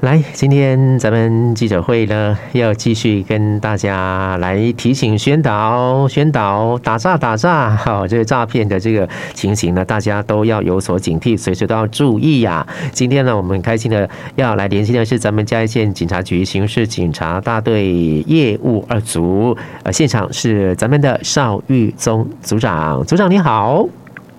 来，今天咱们记者会呢，要继续跟大家来提醒、宣导、宣导打诈、打诈，好，这个诈骗的这个情形呢，大家都要有所警惕，随时都要注意呀。今天呢，我们很开心的要来连线的是咱们嘉义县警察局刑事警察大队业务二组，呃，现场是咱们的邵玉宗组长，组长你好。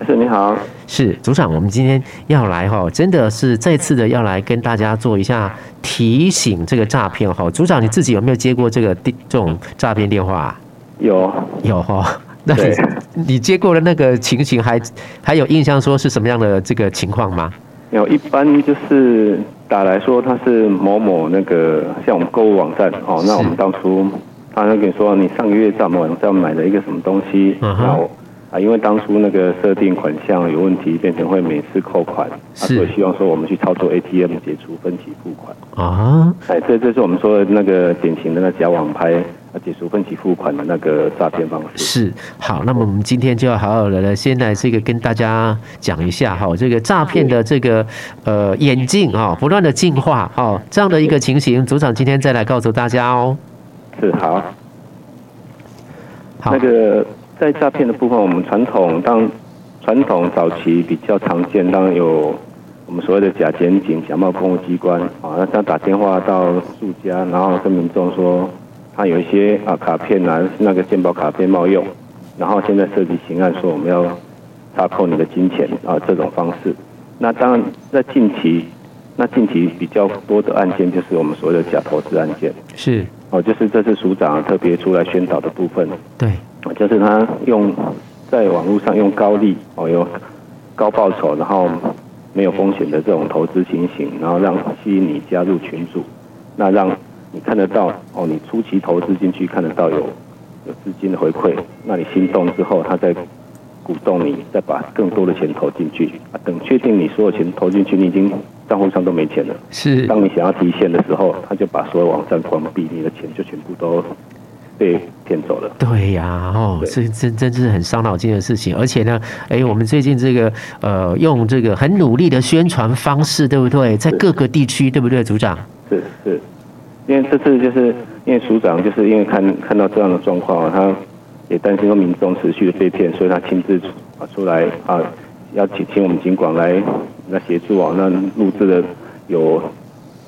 是你好，是组长，我们今天要来哈，真的是再次的要来跟大家做一下提醒，这个诈骗哈。组长你自己有没有接过这个电这种诈骗电话？有有哈，那你你接过的那个情形还还有印象说是什么样的这个情况吗？有，一般就是打来说他是某某那个像我们购物网站哦，那我们当初他会跟你说你上个月在我们网站买了一个什么东西，然后。啊，因为当初那个设定款项有问题，变成会每次扣款，所以希望说我们去操作 ATM 解除分期付款啊。哎，这这是我们说的那个典型的那假网拍啊，解除分期付款的那个诈骗方式。是，好，那么我们今天就要好好的来，先来这个跟大家讲一下哈，这个诈骗的这个呃演进啊，不断的进化哦，这样的一个情形，组长今天再来告诉大家哦。是，好，好，那个。在诈骗的部分，我们传统当传统早期比较常见，当然有我们所谓的假检警、假冒公务机关啊，那他打电话到住家，然后跟民众说他有一些啊卡片啊，那个健保卡片冒用，然后现在涉及刑案，说我们要查扣你的金钱啊这种方式。那当然在近期，那近期比较多的案件就是我们所谓的假投资案件，是哦，就是这次署长特别出来宣导的部分，对。就是他用在网络上用高利哦，有高报酬，然后没有风险的这种投资情形，然后让吸引你加入群组，那让你看得到哦，你初期投资进去看得到有有资金的回馈，那你心动之后，他再鼓动你再把更多的钱投进去啊，等确定你所有钱投进去，你已经账户上都没钱了，是，当你想要提现的时候，他就把所有网站关闭，你的钱就全部都。被骗走了。对呀、啊，哦，这真真是很伤脑筋的事情。而且呢，哎，我们最近这个呃，用这个很努力的宣传方式，对不对？在各个地区，对不对，组长？是是，因为这次就是因为署长就是因为看看到这样的状况，他也担心说民众持续的被骗，所以他亲自啊出来啊，要请请我们警管来来协助啊，那录制的有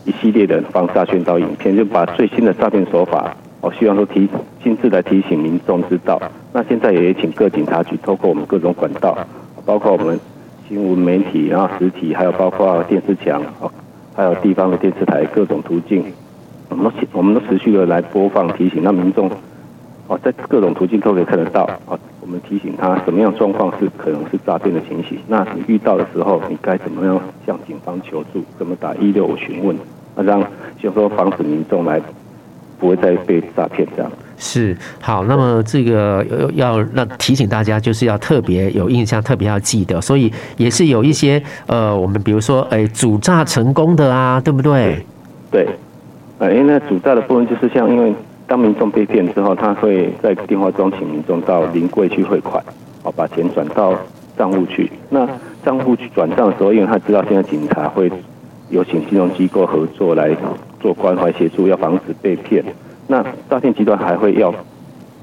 一系列的防诈宣导影片，就把最新的诈骗手法。我希望说提亲自来提醒民众知道。那现在也请各警察局透过我们各种管道，包括我们新闻媒体，然后实体，还有包括电视墙，还有地方的电视台各种途径，我们都我们都持续的来播放提醒，让民众哦在各种途径都可以看得到啊。我们提醒他什么样状况是可能是诈骗的情形，那你遇到的时候，你该怎么样向警方求助？怎么打一六五询问？那让就说防止民众来。不会再被诈骗这样。是好，那么这个要让提醒大家，就是要特别有印象，特别要记得。所以也是有一些呃，我们比如说哎，主诈成功的啊，对不对？对，呃，因为那主诈的部分就是像，因为当民众被骗之后，他会在电话中请民众到临柜去汇款，哦，把钱转到账户去。那账户去转账的时候，因为他知道现在警察会有请金融机构合作来。做关怀协助，要防止被骗。那诈骗集团还会要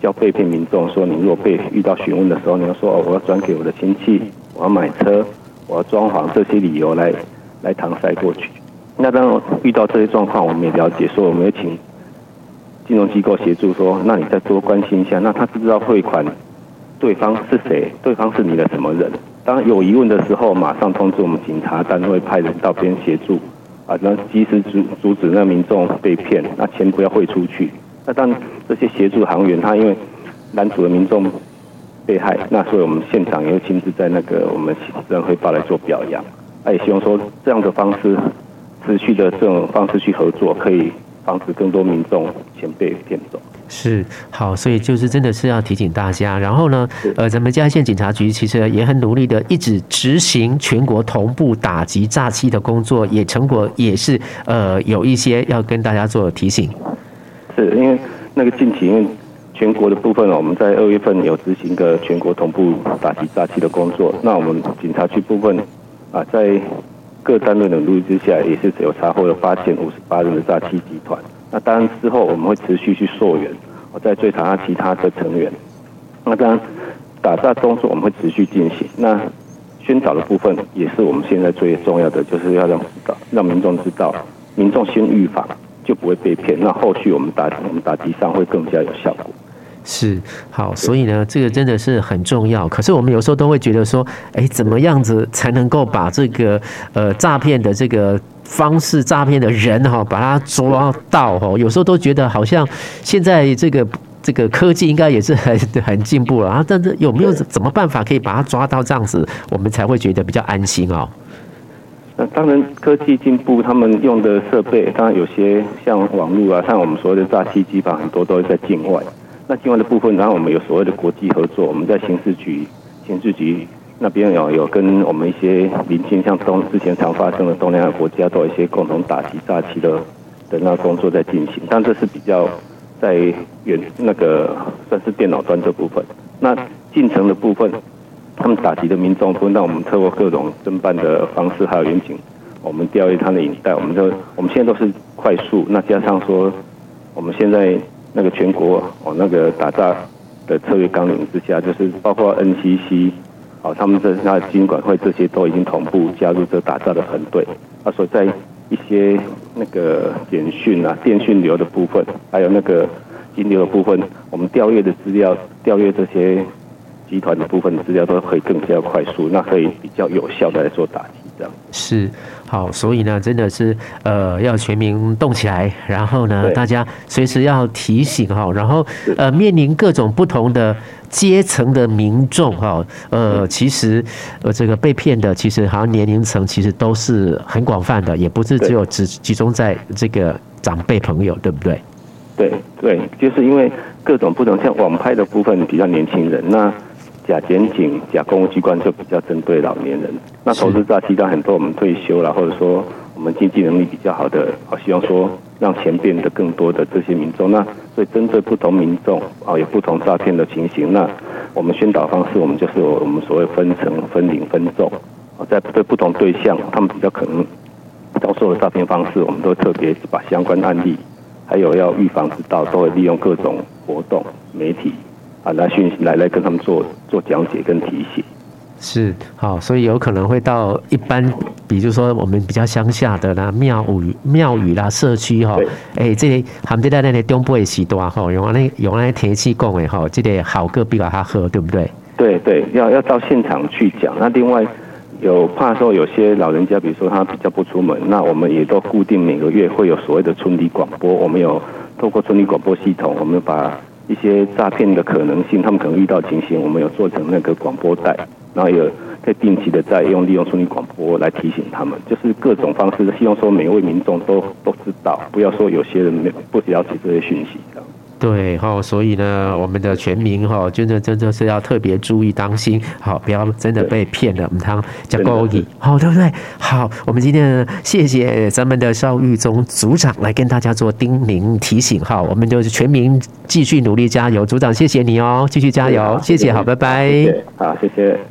叫被骗民众说：你如果被遇到询问的时候，你要说哦，我要转给我的亲戚，我要买车，我要装潢，这些理由来来搪塞过去。那当遇到这些状况，我们也了解，说我们也请金融机构协助说，那你再多关心一下，那他知不知道汇款对方是谁？对方是你的什么人？当有疑问的时候，马上通知我们警察单位派人到边协助。啊，能及时阻阻止那民众被骗，那钱不要汇出去。那当这些协助行员，他因为男主的民众被害，那所以我们现场也会亲自在那个我们行政汇报来做表扬。那也希望说这样的方式，持续的这种方式去合作，可以防止更多民众钱被骗走。是好，所以就是真的是要提醒大家。然后呢，呃，咱们嘉义县警察局其实也很努力的，一直执行全国同步打击诈欺的工作，也成果也是呃有一些要跟大家做提醒。是因为那个近期因为全国的部分，我们在二月份有执行个全国同步打击诈欺的工作。那我们警察局部分啊，在各单位的努力之下，也是只有查获了发现五十八人的诈欺集团。那当然之后我们会持续去溯源，我再追查他其他的成员。那当然打诈动作我们会持续进行。那宣导的部分也是我们现在最重要的，就是要让，让民众知道，民众先预防就不会被骗。那后续我们打我们打击上会更加有效果。是好，所以呢，这个真的是很重要。可是我们有时候都会觉得说，哎，怎么样子才能够把这个呃诈骗的这个方式、诈骗的人哈，把他抓到哈？有时候都觉得好像现在这个。这个科技应该也是很很进步了啊，但是有没有怎么办法可以把它抓到这样子，我们才会觉得比较安心哦？那当然，科技进步，他们用的设备，当然有些像网络啊，像我们所谓的诈欺机房，很多都是在境外。那境外的部分，然后我们有所谓的国际合作，我们在刑事局、刑事局那边有有跟我们一些邻近，像东之前常发生的东南亚国家，都有一些共同打击诈欺的的那工作在进行，但这是比较。在远那个算是电脑端这部分，那进城的部分，他们打击的民众，会让我们透过各种侦办的方式，还有远景，我们调阅他的影带，我们就我们现在都是快速，那加上说，我们现在那个全国哦那个打诈的策略纲领之下，就是包括 NCC，哦他们这那金管会这些都已经同步加入这打诈的团队，啊所以在。一些那个简讯啊、电讯流的部分，还有那个金流的部分，我们调阅的资料、调阅这些集团的部分的资料，都可以更加快速，那可以比较有效的来做打击，这样是好，所以呢，真的是呃，要全民动起来，然后呢，大家随时要提醒哈，然后呃，面临各种不同的。阶层的民众哈，呃，其实呃，这个被骗的，其实好像年龄层其实都是很广泛的，也不是只有只集中在这个长辈朋友，对不对？对对，就是因为各种不同，像网拍的部分比较年轻人，那假检警、假公务机关就比较针对老年人。那投资诈欺到很多我们退休了，或者说我们经济能力比较好的，好希望说。让钱变得更多的这些民众，那所以针对不同民众啊，有不同诈骗的情形，那我们宣导方式，我们就是我们所谓分层、分龄、分众啊，在对不同对象，他们比较可能遭受的诈骗方式，我们都特别把相关案例，还有要预防之道，都会利用各种活动、媒体啊来讯息来来跟他们做做讲解跟提醒。是好，所以有可能会到一般，比如说我们比较乡下的啦，庙宇、庙宇啦，社区哈，哎、欸，这里含在在那里东部的时段哈，用那用那天气讲的哈，这里好个比较他喝，对不对？对对，要要到现场去讲。那另外有怕说有些老人家，比如说他比较不出门，那我们也都固定每个月会有所谓的村里广播，我们有透过村里广播系统，我们把一些诈骗的可能性，他们可能遇到情形，我们有做成那个广播带。然后有在定期的在用利用村里广播来提醒他们，就是各种方式，希望说每一位民众都都知道，不要说有些人没不了解这些讯息。对哈，所以呢，我们的全民哈，真的真的是要特别注意当心，好，不要真的被骗了。我们他讲勾引，好，对不对？好，我们今天谢谢咱们的邵玉宗组长来跟大家做叮咛提醒，哈，我们就是全民继续努力加油，组长谢谢你哦，继续加油，谢谢，好，拜拜，好，谢谢。